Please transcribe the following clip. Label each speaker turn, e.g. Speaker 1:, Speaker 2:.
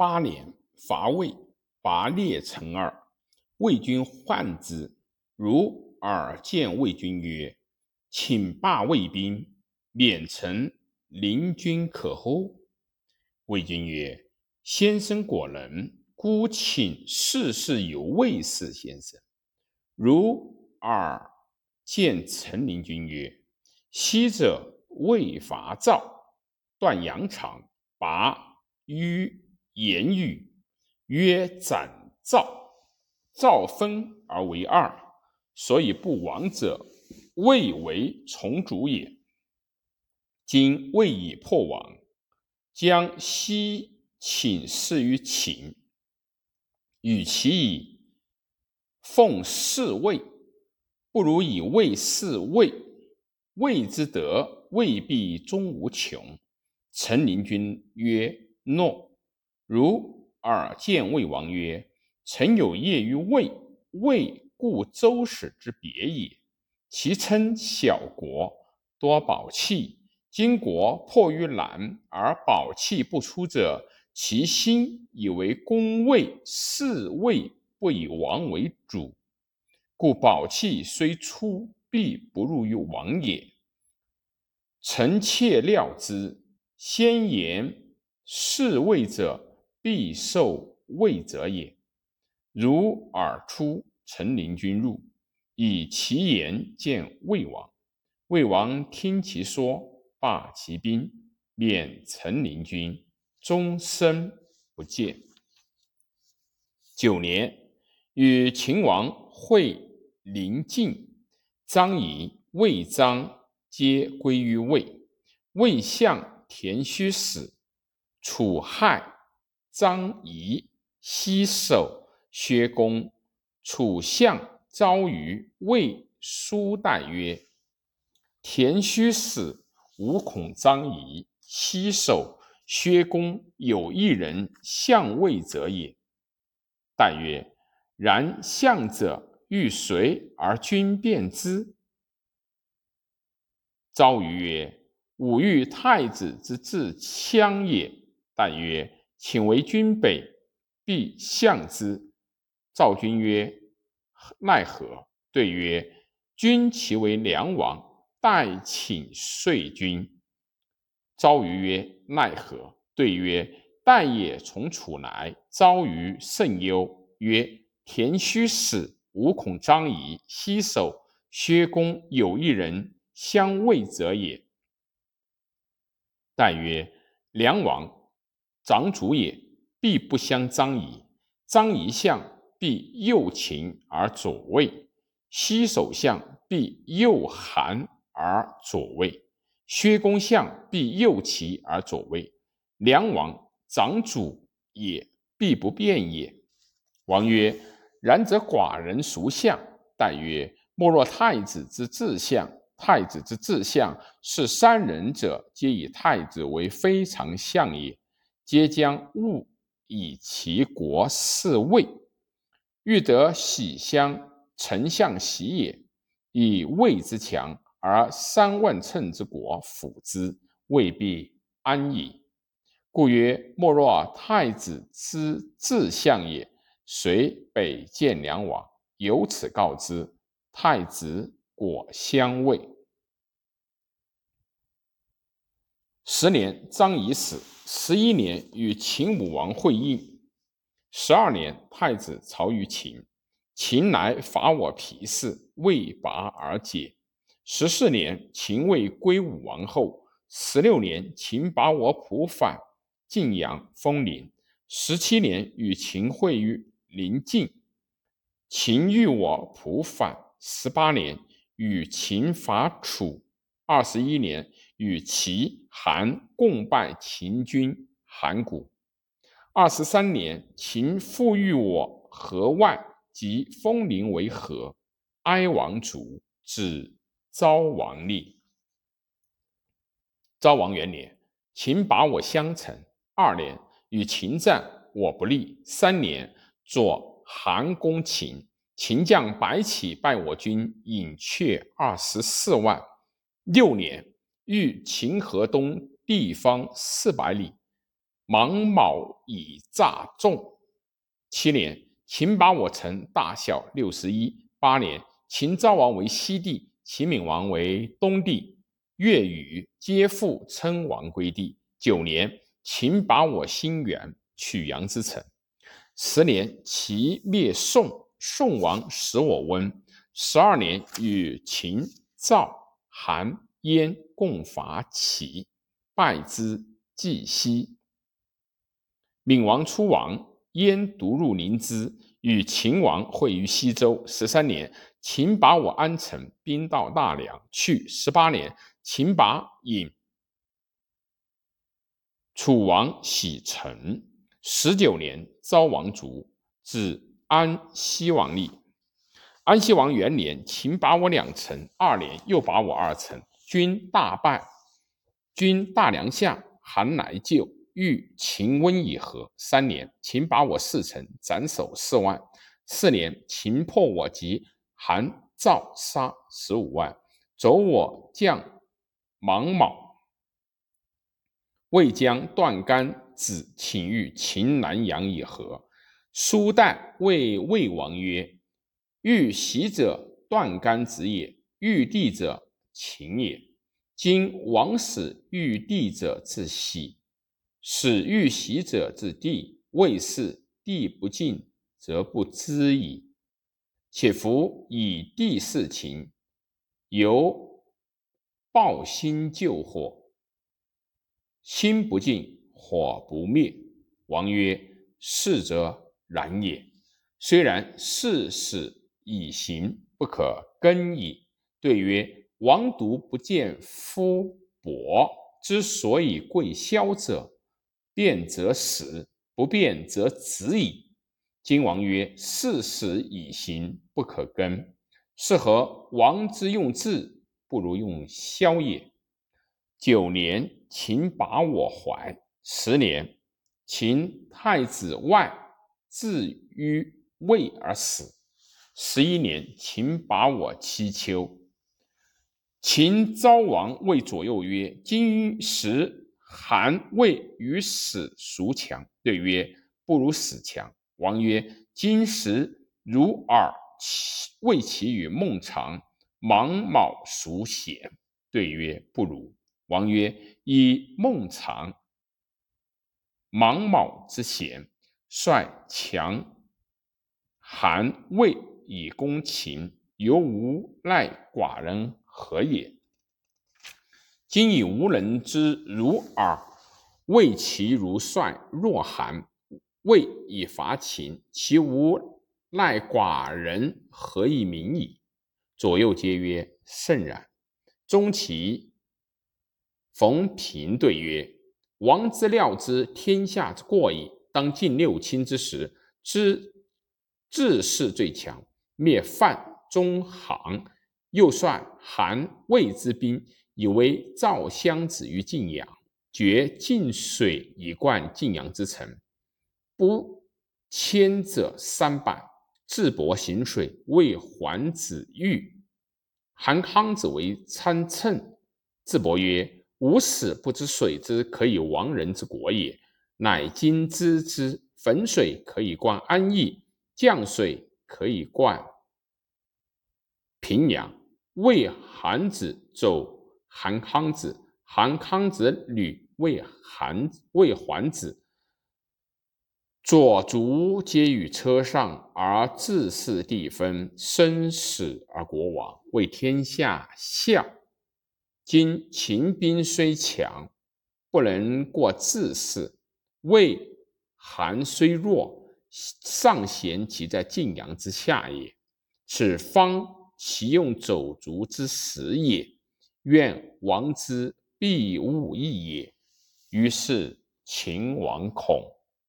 Speaker 1: 八年，伐魏，拔列成二。魏军患之，如尔见魏军曰：“请罢魏兵，免臣临军可乎？”魏军曰：“先生果能，孤请事事有魏氏先生。”如尔见陈陵君曰：“昔者魏伐赵，断阳肠，拔於言语，曰斩赵。”赵分而为二，所以不亡者，未为从主也。今魏已破亡，将西请事于秦，与其以奉事魏，不如以魏事魏。魏之德，未必终无穷。陈陵君曰：“诺。”如尔见魏王曰。臣有业于魏，魏故周使之别也。其称小国，多宝器。今国迫于难而宝器不出者，其心以为攻魏，事魏不以王为主，故宝器虽出，必不入于王也。臣妾料之，先言事魏者，必受魏者也。如尔出，陈陵君入，以其言见魏王。魏王听其说，罢其兵，免陈陵君，终身不见。九年，与秦王会临晋，张仪、魏章皆归于魏。魏相田须死，楚害张仪，西守。薛公、楚相昭于魏书代曰：“田须死，吾恐张仪西守。薛公有一人相魏者也。”代曰：“然相者欲随而君便之。”昭于曰：“吾欲太子之至羌也。”但曰：“请为君北，必相之。”赵君曰：“奈何？”对曰：“君其为梁王，待请遂君。”昭于曰：“奈何？”对曰：“待也从楚来，昭于甚忧，曰：‘田须死，吾恐张仪西守。薛公有一人相魏者也。’代曰：‘梁王长主也，必不相张仪。张仪相。’”必右秦而左魏，西首相必右韩而左魏，薛公相必右齐而左魏。梁王长主也，必不变也。王曰：“然则寡人孰相？”代曰：“莫若太子之至相。太子之至相，是三人者，皆以太子为非常相也，皆将误以其国事魏。”欲得喜相，丞相喜也。以魏之强，而三万乘之国辅之，未必安矣。故曰：莫若太子之至相也。随北见梁王，由此告之。太子果相魏。十年，张仪死。十一年，与秦武王会应。十二年，太子曹于秦，秦来伐我皮氏，未拔而解。十四年，秦魏归武王后。十六年，秦拔我蒲反，晋阳封陵。十七年，与秦会于临晋，秦欲我蒲反。十八年，与秦伐楚。二十一年，与齐、韩共拜秦军函谷。二十三年，秦复欲我河外，及封陵为河。哀王卒，子昭王立。昭王元年，秦拔我襄城。二年，与秦战，我不利。三年，左韩攻秦，秦将白起败我军，引却二十四万。六年，遇秦河东地方四百里。芒卯以诈众。七年，秦把我城大小六十一。八年，秦昭王为西帝，秦闵王为东帝，越与皆复称王归帝。九年，秦把我兴元，曲阳之城。十年，齐灭宋，宋王使我温。十二年，与秦、赵、韩、燕共伐齐，败之，既西。闵王出亡，燕独入临淄，与秦王会于西周。十三年，秦把我安城，兵到大梁，去。十八年，秦把引楚王喜城。十九年，昭王卒，至安西王立。安西王元年，秦把我两城。二年，又把我二城，军大败。军大梁下，韩来救。欲秦温以和。三年，秦把我四城，斩首四万。四年，秦破我籍，韩、赵杀十五万，走我将芒卯。魏将段干子请欲秦南阳以和。苏代谓魏王曰：“欲袭者，段干子也；欲地者，秦也。今王使欲地者自喜。”使欲袭者之地，未是地不敬，则不知矣。且夫以地事秦，由抱薪救火，心不敬，火不灭。王曰：“是则然也。虽然，事始以行，不可更矣。”对曰：“王独不见夫伯，之所以贵萧者。”变则死，不变则止矣。今王曰：“事始以行，不可更。是何王之用智，不如用萧也。”九年，秦把我怀。十年，秦太子外至于魏而死。十一年，秦把我七丘。秦昭王谓左右曰：“今时。”韩魏与死孰强？对曰：不如死强。王曰：今时如尔，魏齐与孟尝、芒卯孰贤？对曰：不如。王曰：以孟尝、芒卯之贤，率强韩魏以攻秦，犹无赖寡人何也？今以无人之如耳，谓其如帅若韩，魏以伐秦，其无赖寡人，何以明矣？左右皆曰：甚然。中其冯平对曰：王之料之天下之过矣，当尽六亲之时，知治势最强，灭范中行，又率韩魏之兵。以为赵襄子于晋阳，决晋水以灌晋阳之城，不迁者三百。智伯行水，为桓子玉，韩康子为参乘。智伯曰：“吾始不知水之可以亡人之国也，乃今知之。汾水可以灌安邑，绛水可以灌平阳。为韩子走。”韩康子，韩康子女为韩为桓子，左足皆于车上，而自是地分，生死而国亡，为天下相。今秦兵虽强，不能过自是；魏、韩虽弱，尚贤其在晋阳之下也。此方其用走卒之时也。愿王之必勿异也。于是秦王恐。